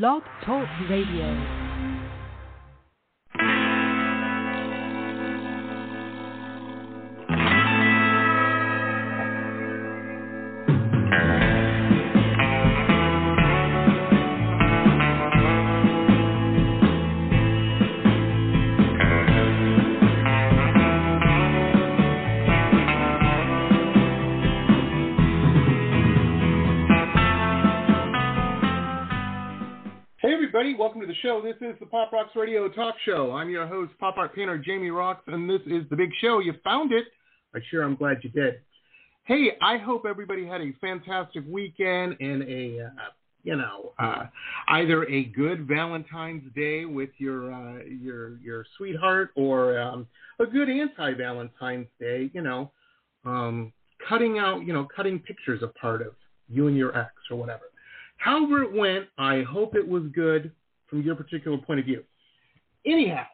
Blog Talk Radio. Everybody, welcome to the show. This is the Pop Rocks Radio Talk Show. I'm your host, pop art painter Jamie Roxx, and this is the big show. You found it. I sure I'm glad you did. Hey, I hope everybody had a fantastic weekend and a, uh, you know, uh, either a good Valentine's Day with your uh, your your sweetheart or um, a good anti-Valentine's Day. You know, um, cutting out, you know, cutting pictures apart of you and your ex or whatever. However it went, I hope it was good from your particular point of view. Anyhow,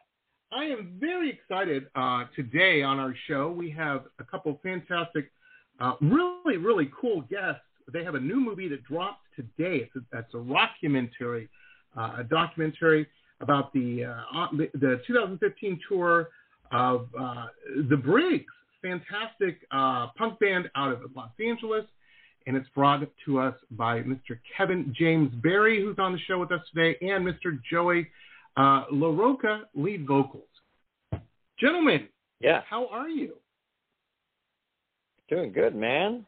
I am very excited uh, today on our show. We have a couple fantastic, uh, really, really cool guests. They have a new movie that drops today. It's a, it's a rockumentary, uh, a documentary about the, uh, the 2015 tour of uh, the Briggs, fantastic uh, punk band out of Los Angeles and it's brought to us by Mr. Kevin James Barry, who's on the show with us today, and Mr. Joey uh, LaRocca, lead vocals. Gentlemen, Yeah, how are you? doing good, man.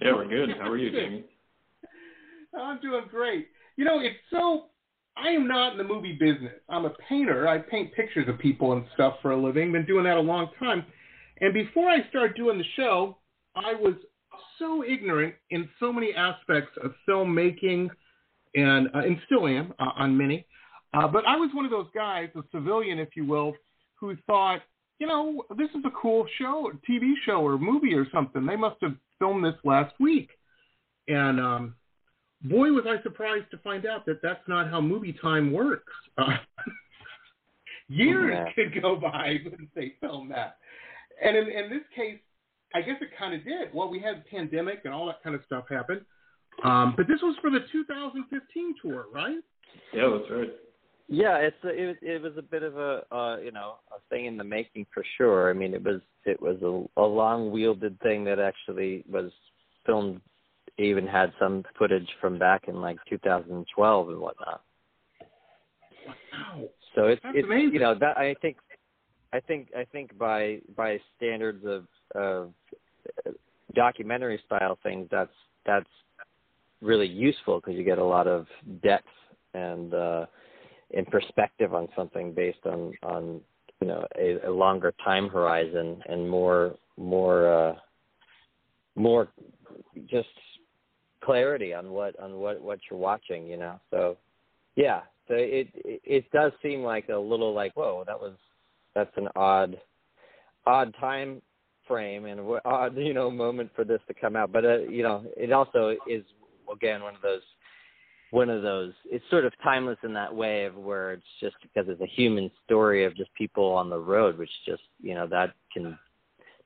Yeah, we're good. How are you, Jamie? I'm doing great. You know, it's so. I am not in the movie business. I'm a painter. I paint pictures of people and stuff for a living. Been doing that a long time. And before I started doing the show, I was so ignorant in so many aspects of filmmaking, and uh, and still am uh, on many. Uh, but I was one of those guys, a civilian, if you will, who thought, you know, this is a cool show, TV show or movie or something. They must have filmed this last week. And um, boy, was I surprised to find out that that's not how movie time works. Uh, years could go by when they film that. And in, in this case, I guess it kind of did. Well, we had the pandemic and all that kind of stuff happen. Um, but this was for the 2015 tour, right? Yeah, that's right. Yeah, it's a, it was it was a bit of a uh, you know a thing in the making for sure. I mean, it was it was a, a long wielded thing that actually was filmed. Even had some footage from back in like 2012 and whatnot. Wow. So it's That's it's amazing. you know that I think I think I think by by standards of of uh, documentary style things that's that's really useful because you get a lot of depth and uh and perspective on something based on on you know a, a longer time horizon and more more uh more just clarity on what on what what you're watching you know? So yeah. So it it, it does seem like a little like whoa that was that's an odd odd time frame and odd you know moment for this to come out but uh, you know it also is again one of those one of those it's sort of timeless in that way of where it's just because it's a human story of just people on the road which just you know that can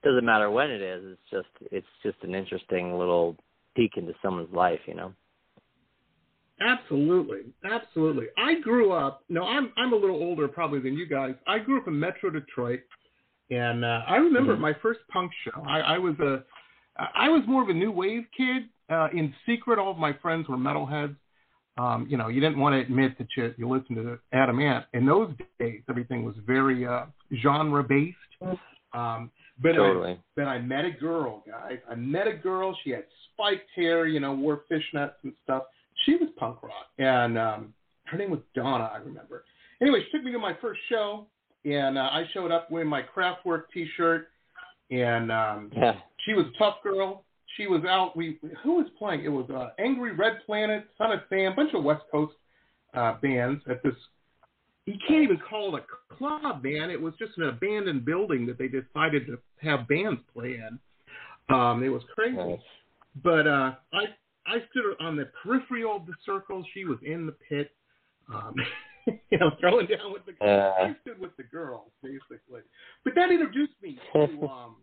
doesn't matter when it is it's just it's just an interesting little peek into someone's life you know Absolutely, absolutely. I grew up. No, I'm I'm a little older probably than you guys. I grew up in Metro Detroit, and uh, I remember Mhm. my first punk show. I, I was a, I was more of a new wave kid. Uh, in secret, all of my friends were metalheads. Um, you know, you didn't want to admit that you you listened to Adam Ant. In those days, everything was very uh, genre based. Um, but I, totally then I met a girl, guys. I met a girl. She had spiked hair, you know, wore fishnets and stuff. She was punk rock, and um, her name was Donna. I remember. Anyway, she took me to my first show, and uh, I showed up wearing my Kraftwerk T-shirt, and um, yeah she was a tough girl. She was out. We who was playing? It was uh, Angry Red Planet, Son of Sam, a bunch of West Coast uh, bands at this. You can't even call it a club, man. It was just an abandoned building that they decided to have bands play in. Um, it was crazy. Nice. But uh, I I stood on the peripheral of the circle. She was in the pit. Um, you know, throwing down with the Uh. I stood with the girls basically. But that introduced me to um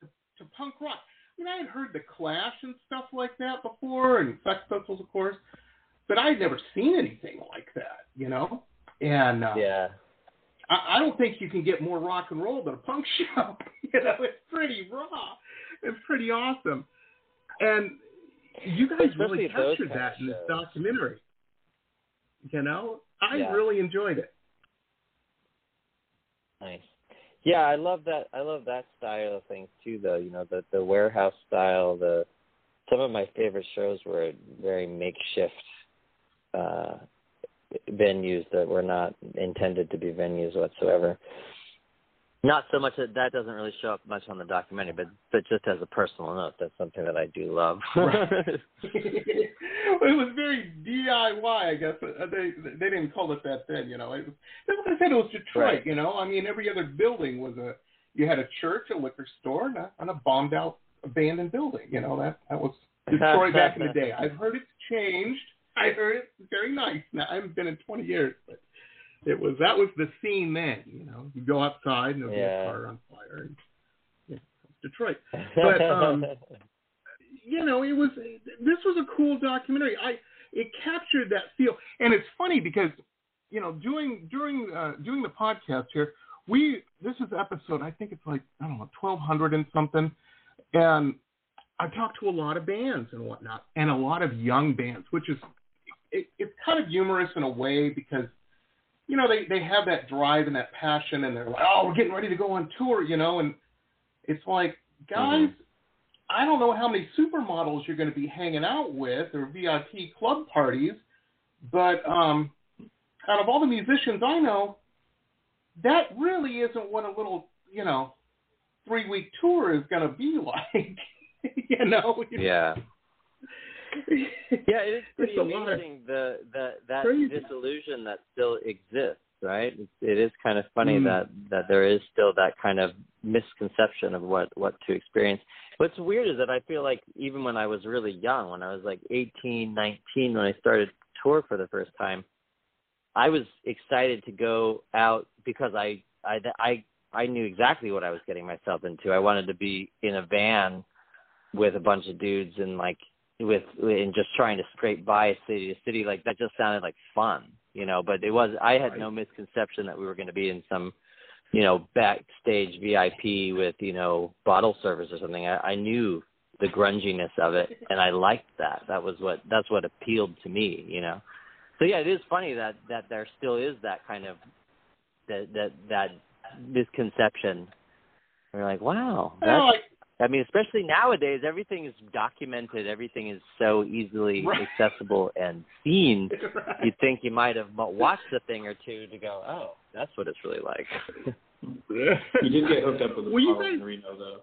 to, to punk rock. I mean, I had heard the Clash and stuff like that before, and Sex Pistols, of course. but I'd never seen anything like that, you know. And uh, Yeah. I, I don't think you can get more rock and roll than a punk show. you know, it's pretty raw. It's pretty awesome. And you guys really Especially those captured that in this documentary. You know, I Yeah. really enjoyed it. Nice. Yeah, I love that. I love that style of things too, though. You know, the the warehouse style. The some of my favorite shows were very makeshift uh, venues that were not intended to be venues whatsoever. Not so much that that doesn't really show up much on the documentary, but but just as a personal note, that's something that I do love. Right. it was very DIY, I guess. Uh, They they didn't call it that then, you know. It was, that's what I said. It was Detroit, Right. you know. I mean, every other building was a. You had a church, a liquor store, and a, and a bombed out abandoned building. You know that that was Detroit back in the day. I've heard it's changed. I heard it's very nice now. I haven't been in 20 years, but it was that was the scene then. You know, you go outside and there'll be Yeah. a car on fire, and yeah, Detroit But, um, you know, it was this was a cool documentary. I it captured that feel, and it's funny because you know doing during uh, doing the podcast here, we this is episode I think it's like I don't know twelve hundred and something, and I talked to a lot of bands and whatnot, and a lot of young bands, which is it, it's kind of humorous in a way because you know they they have that drive and that passion, and they're like, oh, we're getting ready to go on tour, you know, and it's like guys. I don't know how many supermodels you're going to be hanging out with or VIP club parties, but um, out of all the musicians I know, that really isn't what a little, you know, three week tour is going to be like. you know? yeah. Yeah, it is pretty It's a lot of- amazing the the that Crazy. disillusion that still exists, right? It, it is kind of funny Mm. that that there is still that kind of misconception of what what to experience. What's weird is that I feel like even when I was really young, when I was like 18, 19, when I started tour for the first time, I was excited to go out because I I I I knew exactly what I was getting myself into. I wanted to be in a van with a bunch of dudes and like with and just trying to scrape by city to city like that just sounded like fun you know but it was i had no misconception that we were going to be in some you know backstage vip with you know bottle service or something. I, I knew the grunginess of it and i liked that. That was what that's what appealed to me you know. So yeah it is funny that that there still is that kind of that that that misconception. We're like wow that's I mean, especially nowadays, everything is documented. Everything is so easily Right. accessible and seen. You'd think you might have watched a thing or two to go, oh, that's what it's really like. You did get hooked up with a Well, you in guys- Reno, though.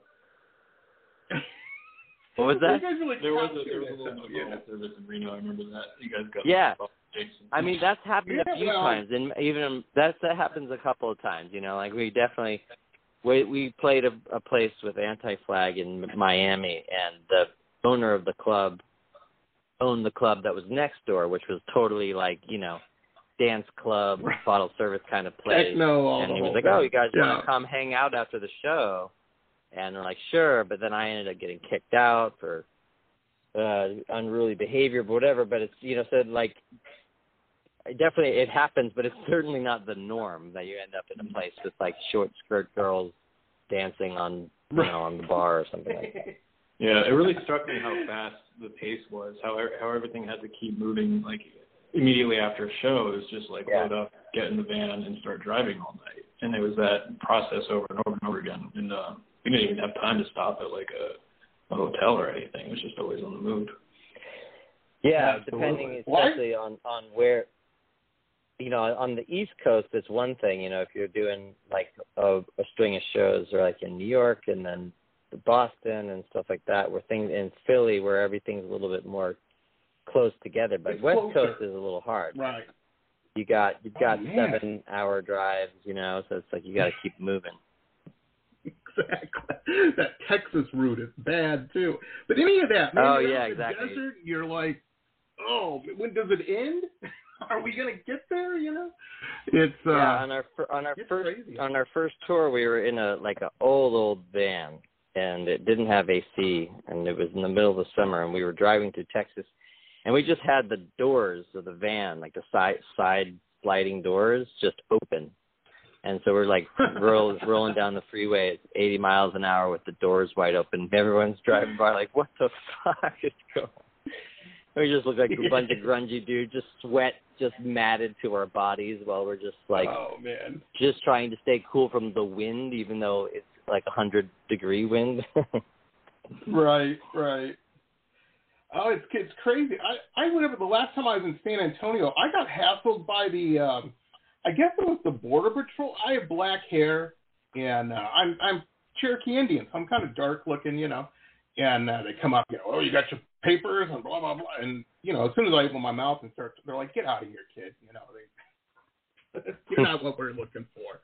what was that? guys really There was a there was a little though, yeah. bottle service in Reno. I remember that. You guys got Yeah. Jason. I mean, that's happened Yeah, a few well- times, and even that's that happens a couple of times. You know, like we definitely we we played a, a place with Anti Flag in Miami, and the owner of the club owned the club that was next door, which was totally like you know dance club bottle service kind of place. Techno, and he was like, "Oh, you guys Yeah. want to come hang out after the show?" And we're like, "Sure," but then I ended up getting kicked out for uh unruly behavior, but whatever. But it's you know said like definitely it happens, but it's certainly not the norm that you end up in a place with like short skirt girls dancing on you know on the bar or something like that. Yeah, it really struck me how fast the pace was. How e- how everything had to keep moving. Like immediately after a show, it was just like Yeah. load up, get in the van, and start driving all night. And it was that process over and over and over again. And uh, we didn't even have time to stop at like a, a hotel or anything. It was just always on the move. Yeah, Absolutely. depending Why- especially on on where you know, on the East Coast it's one thing, you know, if you're doing like a, a string of shows or like in New York and then the Boston and stuff like that, where things in Philly where everything's a little bit more close together. But It's West closer. Coast is a little hard. right. You got you've got Oh, seven hour drives, you know, so it's like you gotta keep moving. Exactly. That Texas route is bad too. But any of that, man, Oh, yeah, out in the exactly. Desert, you're like, oh, when does it end? Are we gonna get there? You know, it's uh, yeah, on our on our first crazy. on our first tour, we were in a like a old old van, and it didn't have AC, and it was in the middle of the summer, and we were driving through Texas, and we just had the doors of the van, like the side side sliding doors, just open. And so we're like roll, rolling down the freeway at 80 miles an hour with the doors wide open. Everyone's driving by like, what the fuck is going? We just look like a bunch of grungy dudes, just sweat just matted to our bodies while we're just like, oh man, just trying to stay cool from the wind, even though it's like a hundred degree wind. right, right. Oh, it's it's crazy. I I went over the last time I was in San Antonio. I got hassled by the, um, I guess it was the border patrol. I have black hair, and uh, I'm I'm Cherokee Indian, so I'm kind of dark looking, you know. And uh, they come up, you know, oh, you got your papers and blah blah blah. And you know, as soon as I open my mouth and start, they're like, get out of here, kid. You know, they, you're not what we're looking for.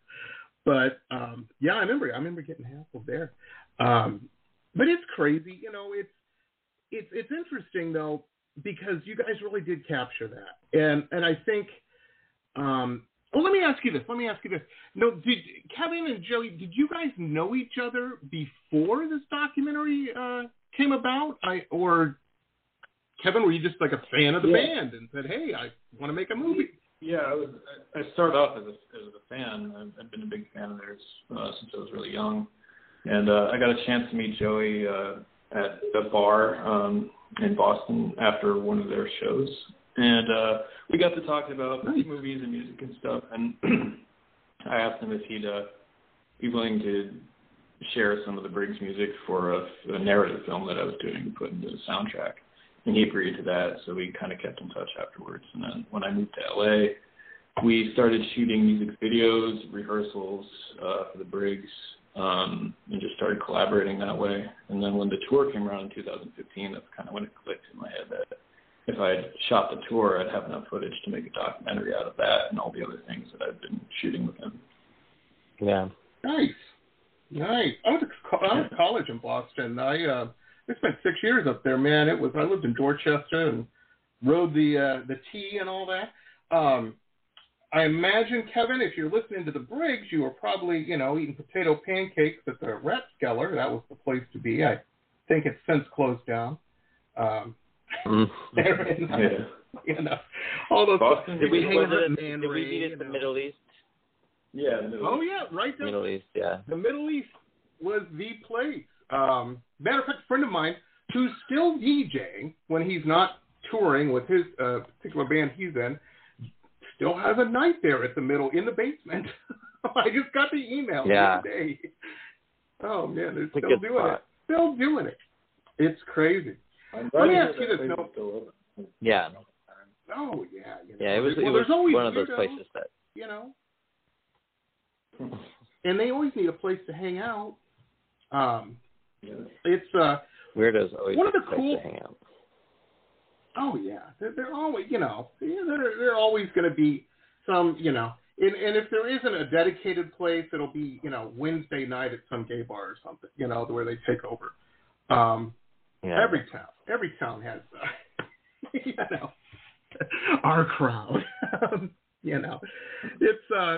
But um, yeah, I remember I remember getting hassled there. Um, but it's crazy, you know. It's it's it's interesting though because you guys really did capture that, and and I think. Um, well, let me ask you this. Let me ask you this. No, did Kevin and Joey? Did you guys know each other before this documentary uh, came about? I or Kevin, were you just like a fan of the Yeah. band and said, "Hey, I want to make a movie"? Yeah, I was. I started off as a as a fan. I've, I've been a big fan of theirs uh, since I was really young, and uh, I got a chance to meet Joey uh, at a bar um, in Boston after one of their shows, and uh, we got to talking about Nice. movies and music and stuff. And I asked him if he'd uh, be willing to share some of the Briggs music for a, a narrative film that I was doing to put into the soundtrack and he agreed to that. So we kind of kept in touch afterwards. And then when I moved to LA, we started shooting music videos, rehearsals uh, for the Briggs, um, and just started collaborating that way. And then when the tour came around in 2015, that's kind of when it clicked in my head that if I had shot the tour, I'd have enough footage to make a documentary out of that and all the other things that I've been shooting with him. yeah. Nice, nice. I was, to co- I went to college in Boston. I uh, I spent six years up there, man. It was I lived in Dorchester and rode the uh, the T and all that. Um, I imagine Kevin, if you're listening to the Briggs, you were probably you know eating potato pancakes at the Rathskeller. That was the place to be. I think it's since closed down. Um, Mm. there in, Yeah. you know, all those. Boston? Did we, hang out in did we meet at the know. Middle East? Yeah. the Oh yeah, right there. Middle East, yeah. the Middle East was the place. Um, matter of fact, a friend of mine who's still DJing when he's not touring with his uh, particular band he's in, still has a night there at the middle in the basement. I just got the email Yeah. the other day. Oh man, they're still good doing spot. it. Still doing it. It's crazy. Let me ask you this, place no- is still open. Yeah. Oh yeah, you know. Yeah, it was well, it was there's always one of those weirdos, places that you know. And they always need a place to hang out. Um, Yeah. It's uh weirdos always One of the cool- to hang out. Oh yeah, they're, they're always you know they're they're always going to be some you know and and if there isn't a dedicated place, it'll be you know Wednesday night at some gay bar or something you know where they take over. Um, Yeah. Every town, every town has uh, you know our crowd. You know, it's uh.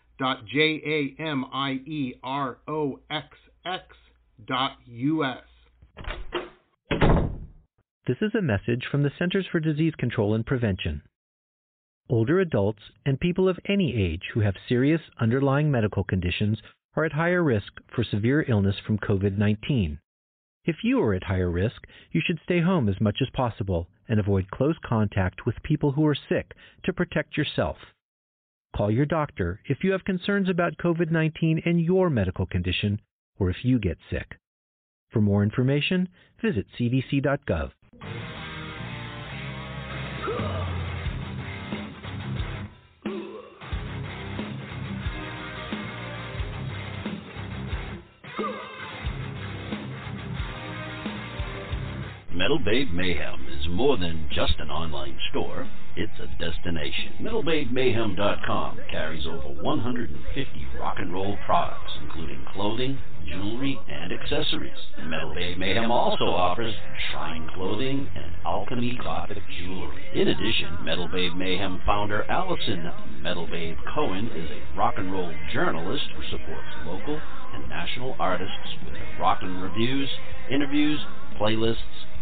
www.jamieroxx.us. This is a message from the Centers for Disease Control and Prevention. Older adults and people of any age who have serious underlying medical conditions are at higher risk for severe illness from COVID 19. If you are at higher risk, you should stay home as much as possible and avoid close contact with people who are sick to protect yourself. Call your doctor if you have concerns about COVID 19 and your medical condition, or if you get sick. For more information, visit cdc.gov. Metal Babe Mayhem more than just an online store, it's a destination. MetalbabeMayhem.com carries over 150 rock and roll products, including clothing, jewelry, and accessories. Metal Mayhem also offers shrine clothing and alchemy gothic jewelry. In addition, Metal Mayhem founder Allison Metal Cohen is a rock and roll journalist who supports local and national artists with rock and reviews, interviews, playlists,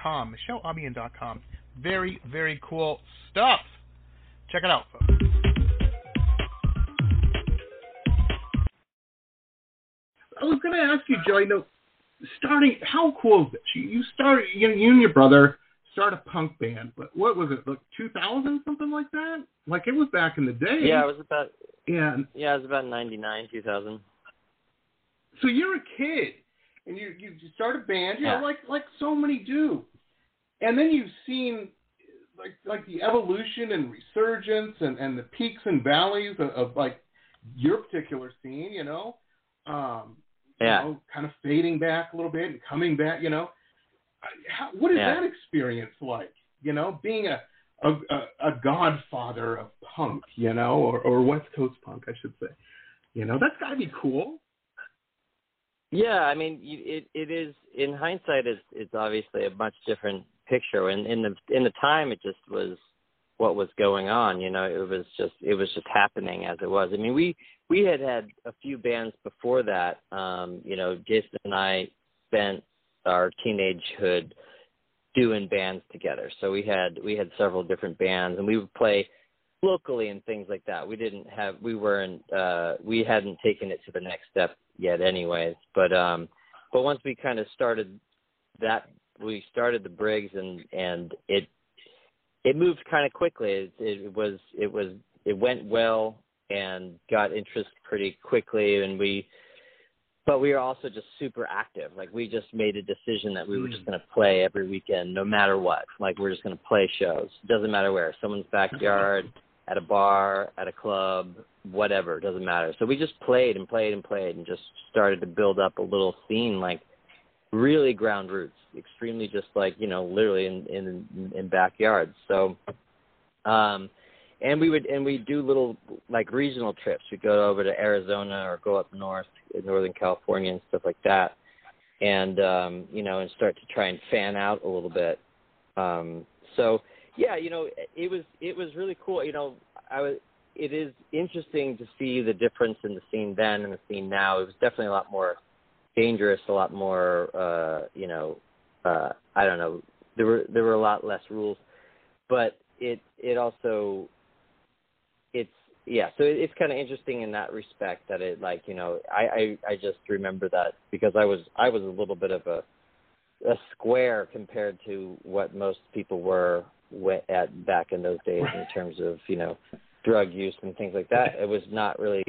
com. MicheleAlbion.com. Very, very cool stuff. Check it out, folks. I was going to ask you, Joey, you know, starting, how cool is this? You, you start, you, know, you and your brother start a punk band, but what was it, like 2000, something like that? Like it was back in the day. Yeah, it was about. Yeah. Yeah, it was about 99, 2000. So you're a kid, and you you start a band, you yeah. know, like like so many do, and then you've seen like like the evolution and resurgence and and the peaks and valleys of, of like your particular scene, you know. Um, yeah. You know, kind of fading back a little bit and coming back, you know how, what is yeah. that experience like? You know, being a, a a, a godfather of punk, you know, or, or West Coast punk, I should say. You know, that's got to be cool. Yeah, I mean, it it is in hindsight, it's it's obviously a much different picture. And in the in the time, it just was what was going on. You know, it was just it was just happening as it was. I mean, we we had had a few bands before that. Um, you know, Jason and I spent our teenagehood doing bands together. So we had we had several different bands, and we would play locally and things like that. We didn't have we weren't uh, we hadn't taken it to the next step yet, anyways. But um, but once we kind of started that, we started the Briggs, and and it it moved kind of quickly. It, it was it was it went well and got interest pretty quickly, and we but we were also just super active. Like we just made a decision that we were just Mm. going to play every weekend, no matter what. Like we're just going to play shows. Doesn't matter where. Someone's backyard, at a bar, at a club, whatever. it Doesn't matter. So we just played and played and played and just started to build up a little scene, like really ground roots, extremely just like you know, literally in in in backyards. So, um, and we would and we do little like regional trips. We'd go over to Arizona or go up north in Northern California and stuff like that, and um, you know, and start to try and fan out a little bit. Um, so yeah, you know, it was it was really cool. You know, I was. It is interesting to see the difference in the scene then and the scene now. It was definitely a lot more dangerous, a lot more, uh, you know, uh, I don't know. There were there were a lot less rules, but it it also it's yeah, so it, it's kind of interesting in that respect that it like you know I, I I just remember that because I was I was a little bit of a a square compared to what most people were at back in those days in terms of you know drug use and things like that. It was not really.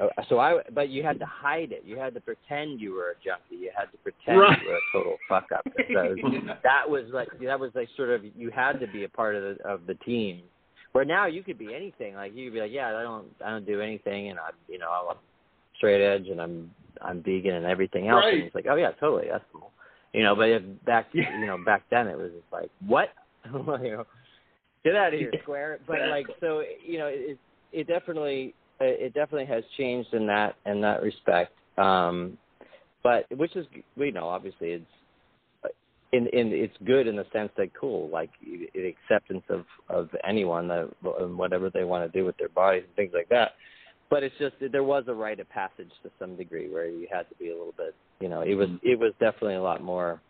Uh, so I, but you had to hide it. You had to pretend you were a junkie. You had to pretend right. you were a total fuck up. So that was like that was like sort of you had to be a part of the of the team. Where now you could be anything. Like you could be like, yeah, I don't I don't do anything, and I'm you know I'm straight edge and I'm I'm vegan and everything else. Right. And it's like, oh yeah, totally, that's cool. You know, but if back Yeah. you know back then it was just like what get out of here square. But like so you know it it definitely it definitely has changed in that in that respect. Um but which is you know obviously it's in in it's good in the sense that cool like the acceptance of of anyone that whatever they want to do with their bodies and things like that. But it's just there was a rite of passage to some degree where you had to be a little bit you know it was it was definitely a lot more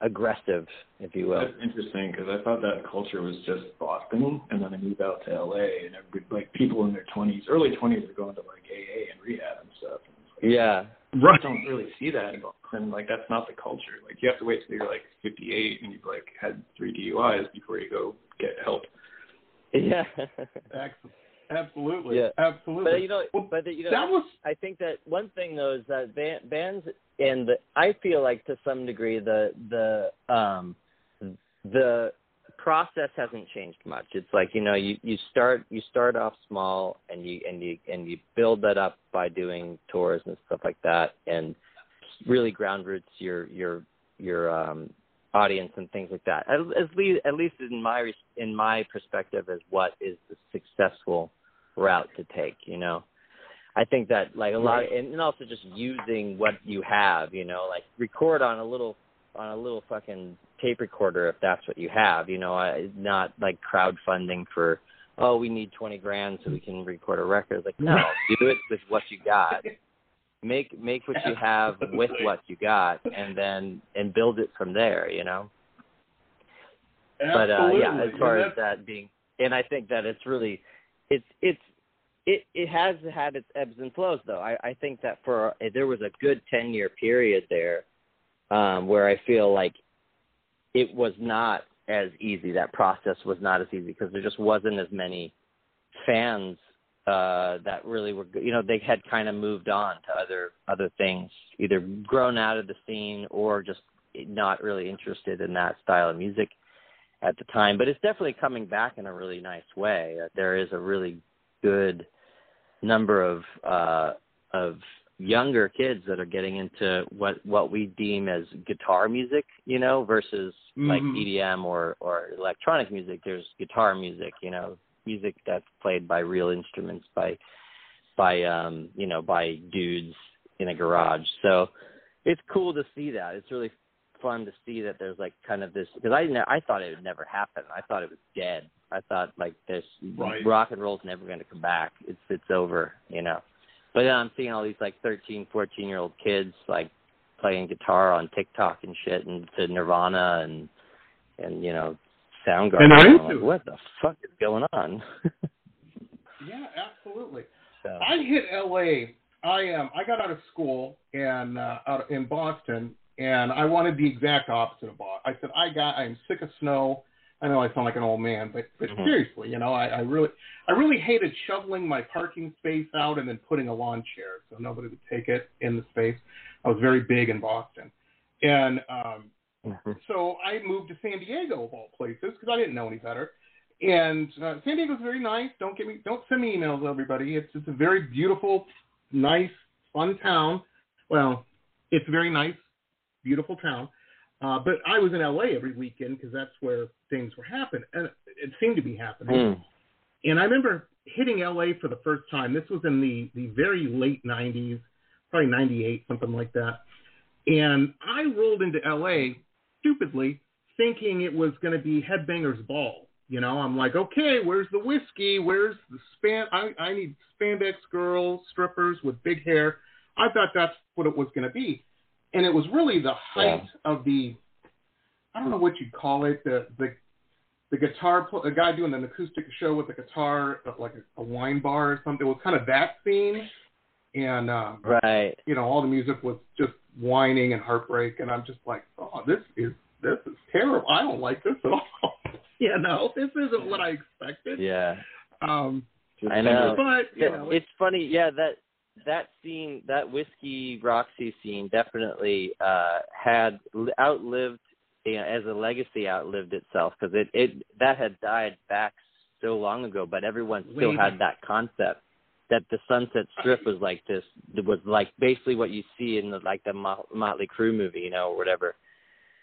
aggressive if you will That's interesting because I thought that culture was just Boston, and then I moved out to LA, and everybody, like people in their twenties, early twenties, are going to like AA and rehab and stuff. And like, yeah I don't really see that in Boston. Like that's not the culture. Like you have to wait till you're like 58 and you've like had three DUIs before you go get help. yeah. Absolutely. Yeah. Absolutely. But you know, Well, but you know, that was I think that one thing though is that ban- bands and the, I feel like to some degree the the um the process hasn't changed much. It's like you know you you start you start off small and you and you and you build that up by doing tours and stuff like that and really ground roots your your your um audience and things like that. At, at least at least in my in my perspective is what is the successful route to take. You know. I think that like a lot, and, and also just using what you have, you know, like record on a little on a little fucking tape recorder if that's what you have, you know, I, not like crowdfunding for oh we need twenty grand so we can record a record. Like no, do it with what you got. Make make what you have with what you got, and then and build it from there, you know. But uh, yeah, as far as that being, and I think that it's really, it's it's it it has had its ebbs and flows though. I I think that for there was a good ten year period there, um, where I feel like it was not as easy. That process was not as easy because there just wasn't as many fans uh that really were you know they had kind of moved on to other other things either grown out of the scene or just not really interested in that style of music at the time but it's definitely coming back in a really nice way there is a really good number of uh of younger kids that are getting into what what we deem as guitar music you know versus like Mhm. EDM or or electronic music. There's guitar music you know music that's played by real instruments by by um you know by dudes in a garage. So it's cool to see that. It's really fun to see that there's like kind of this because I ne- I thought it would never happen. I thought it was dead. I thought like this Right. rock and roll's never going to come back. It's it's over you know. But then I'm seeing all these like 13 14 year old kids like playing guitar on TikTok and shit and to Nirvana and and you know Soundgarden. And I'm like, what the fuck is going on? Yeah, absolutely. so. I hit LA. I um I got out of school and uh, out in Boston, and I wanted the exact opposite of Boston. I said I got I'm sick of snow. I know I sound like an old man, but but Mhm. seriously, you know, I, I really I really hated shoveling my parking space out and then putting a lawn chair so nobody would take it in the space. I was very big in Boston, and um so I moved to San Diego of all places because I didn't know any better. And uh, San Diego's very nice. Don't get me. Don't send me emails, everybody. It's it's a very beautiful, nice, fun town. Well, it's very nice, beautiful town. Uh, but I was in LA every weekend because that's where things were happening, and it seemed to be happening. Mm. And I remember hitting LA for the first time. This was in the the very late '90s, probably '98, something like that. And I rolled into LA stupidly, thinking it was going to be Headbangers Ball. You know, I'm like, okay, where's the whiskey? Where's the span? I, I need spandex girls, strippers with big hair. I thought that's what it was going to be, and it was really the height of the, I don't know what you'd call it, the the the guitar, pl- a guy doing an acoustic show with a guitar, uh, like a, a wine bar or something. It was kind of that scene, and uh, Right. you know, all the music was just whining and heartbreak, and I'm just like, oh, this is this is terrible. I don't like this at all. you know, this isn't what I expected. Yeah. Um, I know. but you Yeah, know, it's funny, yeah. That that scene, that whiskey Roxy scene, definitely uh, had li- outlived, you know, as a legacy, outlived itself because it it that had died back so long ago, but everyone still Way had that concept that the Sunset Strip was like this. Was like basically what you see in the like the Mo- Motley Crue movie, you know, or whatever.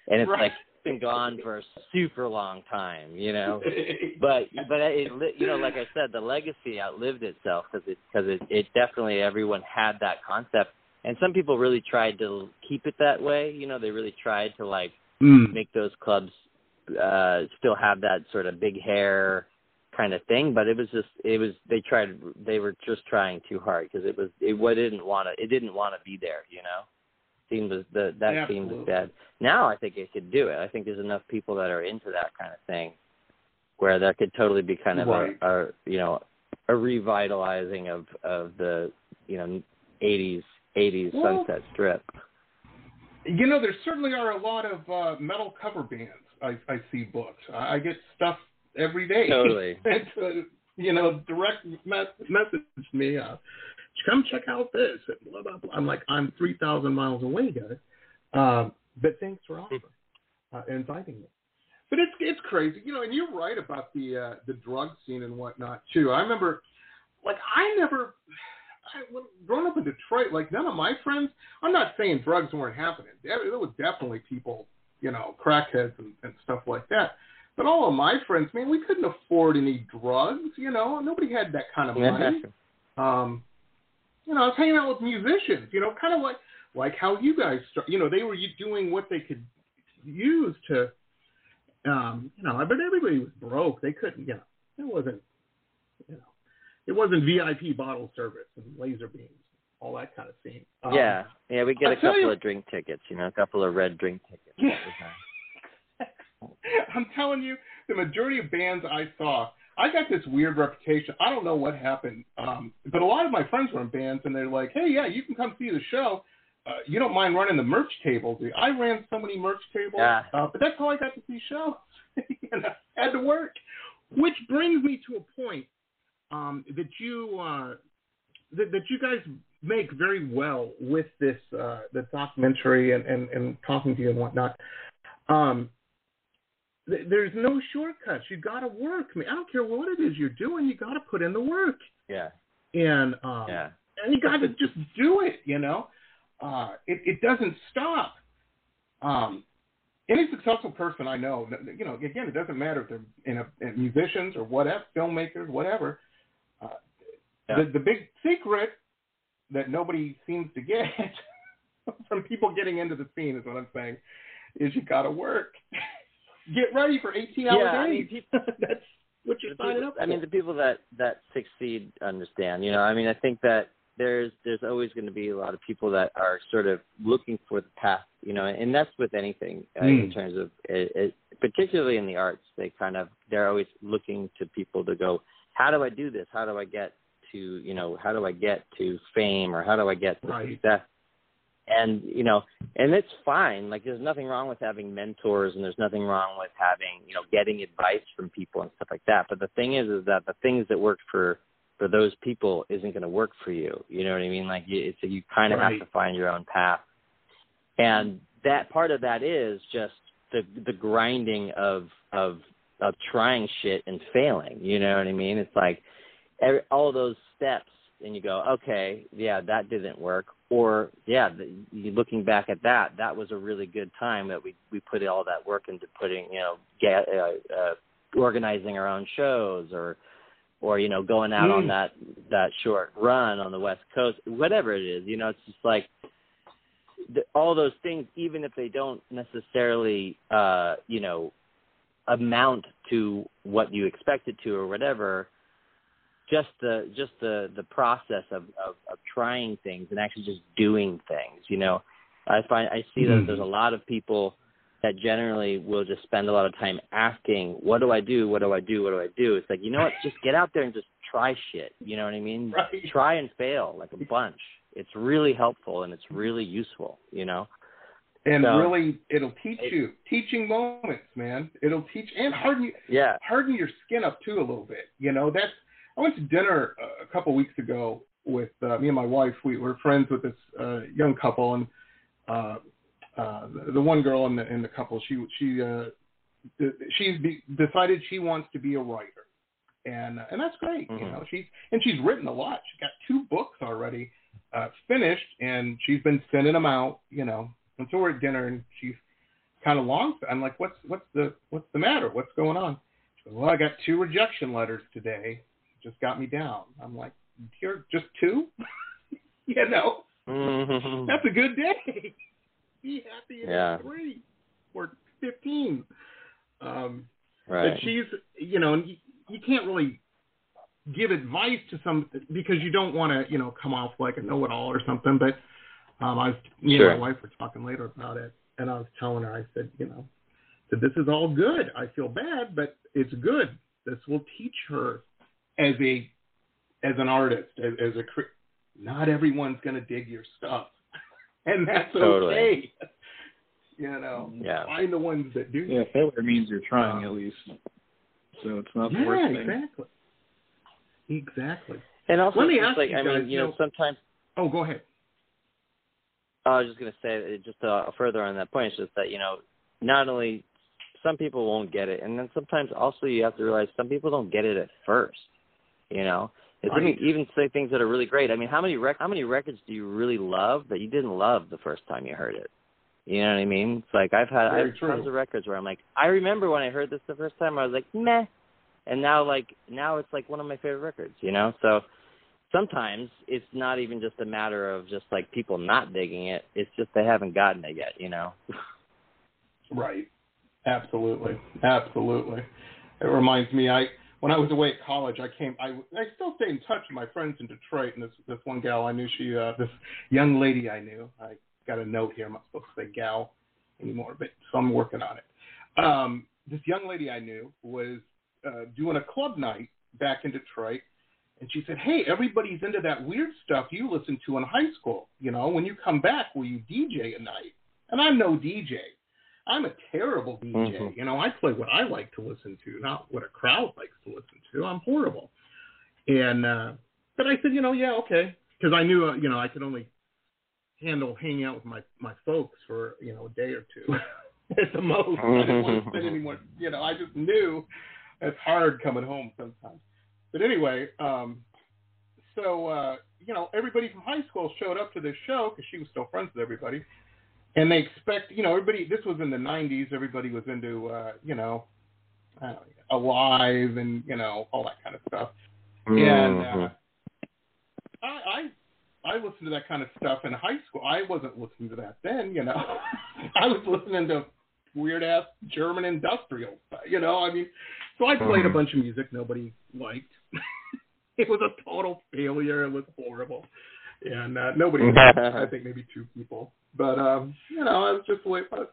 And it's Right. like been gone for a super long time, you know? But but it li- you know like I said the legacy outlived itself because it because it, it definitely everyone had that concept. And some people really tried to keep it that way you know? They really tried to like Mm. make those clubs uh still have that sort of big hair kind of thing. But it was just it was they tried they were just trying too hard because it was it what didn't want to it didn't want to be there you know scene was the that scene was Absolutely. dead now I think it could do it I think there's enough people that are into that kind of thing where that could totally be kind of Right. a, a you know a revitalizing of of the you know 80s 80s Well- Sunset Strip. You know, there certainly are a lot of uh, metal cover bands I, I see booked. I, I get stuff every day. Totally. and, uh, you know, direct mes- message me, uh, come check out this. And blah, blah, blah. I'm like, I'm 3,000 miles away, guys. Um, but thanks for offering, uh, inviting me. But it's it's crazy, you know. And you're right about the uh, the drug scene and whatnot too. I remember, like, I never, I, when, growing up in Detroit, like none of my friends. I'm not saying drugs weren't happening. There, there was definitely people, you know, crackheads and, and stuff like that. But all of my friends, man, we couldn't afford any drugs. You know, nobody had that kind of money. Um, you know, I was hanging out with musicians. You know, kind of like like how you guys, start, you know, they were doing what they could use to, um, you know, but everybody was broke. They couldn't, you know, it wasn't, you know, it wasn't VIP bottle service and laser beams, all that kind of thing. Um, yeah, yeah, we get a couple you- of drink tickets, you know, a couple of red drink tickets. Yeah. I'm telling you, the majority of bands I saw, I got this weird reputation. I don't know what happened, um, but a lot of my friends were in bands, and they're like, "Hey, yeah, you can come see the show. Uh, you don't mind running the merch table?" do you?" I ran so many merch tables, Yeah. uh, but that's how I got to see shows. and know, had to work. Which brings me to a point um, that you uh, that, that you guys make very well with this uh, the documentary and, and, and talking to you and whatnot. Um, there's no shortcuts. You got to work. I, mean, I don't care what it is you're doing. You got to put in the work, Yeah, and um, yeah, and you got to just do it. You know, uh, it it doesn't stop. Um, any successful person I know, you know, again, it doesn't matter if they're in a, in musicians or whatever, filmmakers, whatever. Uh, Yeah. the the big secret that nobody seems to get from people getting into the scene is what I'm saying is you got to work. Get ready for 18 hour Yeah, I days. mean, That's what you're signing people, up for. I mean, the people that that succeed understand. You know, I mean, I think that there's there's always going to be a lot of people that are sort of looking for the path. You know, and that's with anything uh, in Mm. terms of it, it, particularly in the arts. They kind of they're always looking to people to go, how do I do this? How do I get to you know how do I get to fame or how do I get to Right. success? And you know and it's fine. Like there's nothing wrong with having mentors and there's nothing wrong with having you know getting advice from people and stuff like that. But the thing is is that the things that worked for for those people isn't going to work for you. You know what i mean? Like you, it's you kind of Right. have to find your own path. And that part of that is just the the grinding of of of trying shit and failing. You know what i mean? It's like every, all those steps and you go okay yeah that didn't work or yeah the, looking back at that that was a really good time that we we put all that work into putting you know get uh, uh organizing our own shows or or you know going out on Mm. that that short run on the west coast whatever it is you know it's just like the, all those things even if they don't necessarily uh you know amount to what you expect it to or whatever just the just the the process of, of of trying things and actually just doing things you know i find i see that Mhm. there's a lot of people that generally will just spend a lot of time asking, "What do I do? What do I do? What do I do?" It's like you know what? Just get out there and just try shit. You know what I mean? Right. Try and fail like a bunch. It's really helpful and it's really useful. You know. And So- really, it'll teach It- you teaching moments, man. It'll teach and harden you, Yeah. harden your skin up too a little bit. You know, that's. I went to dinner a couple weeks ago with uh, me and my wife. We were friends with this uh, young couple, and uh, uh, the, the one girl in the in the couple, she she uh, she's be, decided she wants to be a writer, and uh, and that's great. You Mhm. know, she's and she's written a lot. She's got two books already uh, finished, and she's been sending them out. You know, and so we're at dinner, and she's kind of long. I'm like, what's what's the what's the matter? What's going on? She goes, well, I got two rejection letters today. Just got me down. I'm like, you're just two? you know, Mhm. that's a good day. Be happy in Yeah. three or fifteen. Um, right. but she's, you know, and you, you can't really give advice to some because you don't want to, you know, come off like a know-it-all or something. But um, I was, me Sure. and my wife were talking later about it, and I was telling her, I said, you know, that this is all good. I feel bad, but it's good. This will teach her as a as an artist, as, as a cre- not everyone's going to dig your stuff, and that's Totally. okay. you know, Yeah. find the ones that do. Yeah, failure means you're trying at least. So it's not the yeah, worst thing. exactly. Exactly. And also, Let me ask like you I mean, guys, you you know, know- sometimes Oh, go ahead. I was just going to say just uh, further on that point, it's just that you know, not only some people won't get it, and then sometimes also you have to realize some people don't get it at first. You know, it's Right. even, even say things that are really great. I mean, how many rec- how many records do you really love that you didn't love the first time you heard it? You know what I mean? It's like I've had I have true. tons of records where I'm like, I remember when I heard this the first time, I was like, meh, and now like now it's like one of my favorite records. You know, so sometimes it's not even just a matter of just like people not digging it. It's just they haven't gotten it yet, you know. Right. Absolutely. Absolutely. It reminds me, I when I was away at college, I came. I I still stay in touch with my friends in Detroit, and this this one gal I knew, she uh, this young lady I knew. I got a note here. I'm not supposed to say gal anymore, but so I'm working on it. Um, this young lady I knew was uh, doing a club night back in Detroit, and she said, "Hey, everybody's into that weird stuff you listened to in high school. You know, when you come back, will you DJ a night?" And I'm no DJ. I'm a terrible DJ. Mhm. You know, I play what I like to listen to, not what a crowd likes to listen to. I'm horrible. And uh but I said, you know, yeah, okay, because I knew, uh, you know, I could only handle hanging out with my my folks for you know a day or two at the most. I didn't want to spend any more. You know, I just knew it's hard coming home sometimes. But anyway, um, so uh, you know, everybody from high school showed up to this show because she was still friends with everybody, and they expect, you know, everybody. This was in the '90s. Everybody was into, uh, you know, don't Alive and you know all that kind of stuff. And uh, I, I I listened to that kind of stuff in high school. I wasn't listening to that then, you know. I was listening to weird ass German industrial you know. I mean, so I played a Mhm. bunch of music nobody liked. it was a total failure. It was horrible, and uh, nobody. liked it. I think maybe two people, but um, you know, was just the way it was.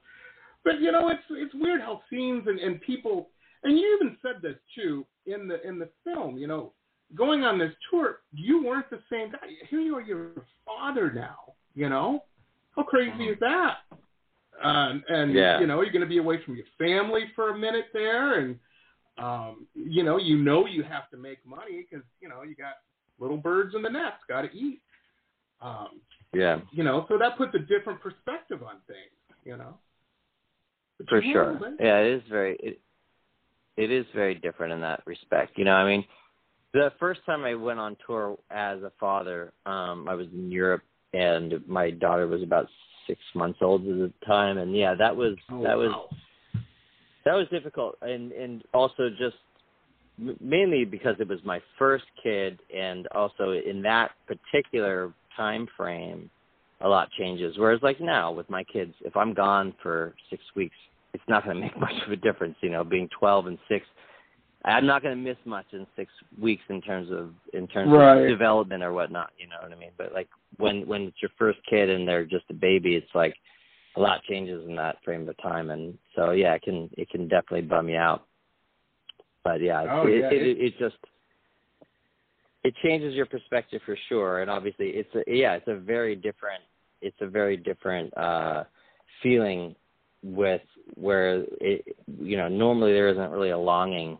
But you know, it's it's weird how scenes and, and people, and you even said this too in the in the film. You know, going on this tour, you weren't the same guy. Here you are, your father now. You know, how crazy is that? Um, and Yeah. you know, you're going to be away from your family for a minute there, and um, you know, you know, you have to make money because you know you got little birds in the nest, got to eat. Um, yeah, you know, so that puts a different perspective on things. You know, But for you sure. Yeah, it is very it, it is very different in that respect. You know, I mean, the first time I went on tour as a father, um, I was in Europe and my daughter was about six months old at the time, and yeah, that was Oh, that was wow. that was difficult and and also just mainly because it was my first kid and also in that particular time frame a lot changes whereas like now with my kids if i'm gone for six weeks it's not going to make much of a difference you know being 12 and 6 i'm not going to miss much in 6 weeks in terms of in terms Right. of development or whatnot you know what i mean but like when when it's your first kid and they're just a baby it's like a lot changes in that frame of time, and so yeah, it can it can definitely bum you out. But yeah, oh, it, yeah, it, it, it just it changes your perspective for sure, and obviously it's a yeah, it's a very different it's a very different uh feeling with where it you know normally there isn't really a longing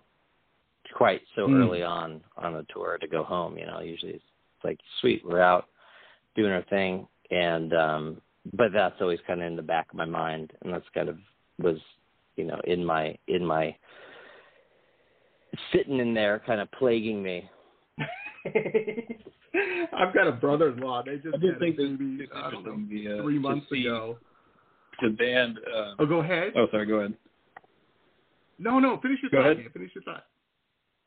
quite so Mm. early on on a tour to go home you know usually it's like sweet we're out doing our thing. And um but that's always kind of in the back of my mind. And that's kind of was you know in my in my sitting in there kind of plaguing me I've got a brother-in-law. They just I just had think a baby. I don't know, the, uh, three months see ago. The band. Uh, Oh, go ahead. oh, sorry. Go ahead. No, no. Finish your Go thought. ahead. Finish your thought.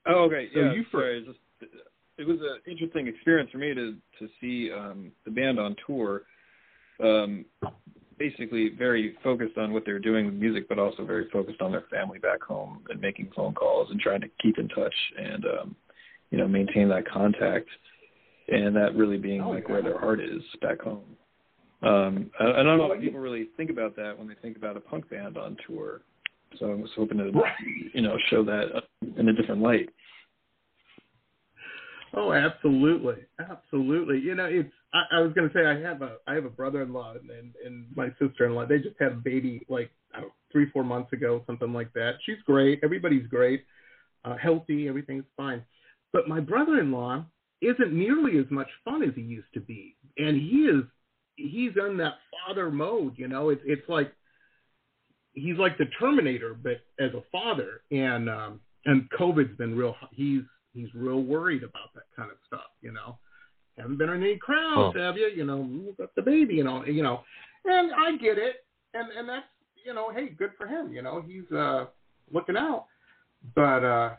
Oh, okay. So yeah. you sorry. Just, it was an interesting experience for me to to see um, the band on tour. Um, basically, very focused on what they were doing with music, but also very focused on their family back home and making phone calls and trying to keep in touch and um, you know maintain that contact. And that really being Oh, like yeah. where their heart is back home. Um, I, I don't know if people really think about that when they think about a punk band on tour. So I was hoping to, you know, show that in a different light. Oh, absolutely, absolutely. You know, it's. I, I was going to say I have a I have a brother-in-law and, and and my sister-in-law. They just had a baby like I don't know, three four months ago, something like that. She's great. Everybody's great, uh, healthy. Everything's fine. But my brother-in-law isn't nearly as much fun as he used to be, and he is he's in that father mode. You know, it's it's like he's like the Terminator, but as a father. And um, and COVID's been real. He's he's real worried about that kind of stuff. You know, haven't been in any crowds, Oh. have you? You know, you got the baby, and all. You know, and I get it, and and that's you know, hey, good for him. You know, he's uh looking out. But uh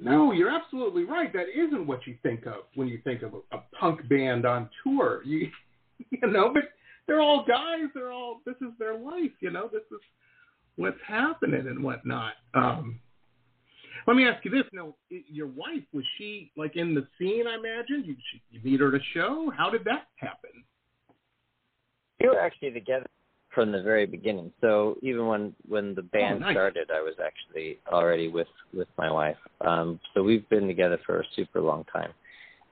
no, you're absolutely right. That isn't what you think of when you think of a, a punk band on tour. You you know, but they're all guys. They're all. This is their life. You know, this is what's happening and whatnot. Um, let me ask you this: Now, your wife was she like in the scene? I imagine you you meet her at a show. How did that happen? We were actually together from the very beginning. So even when when the band nice. started, I was actually already with with my wife. Um, so we've been together for a super long time,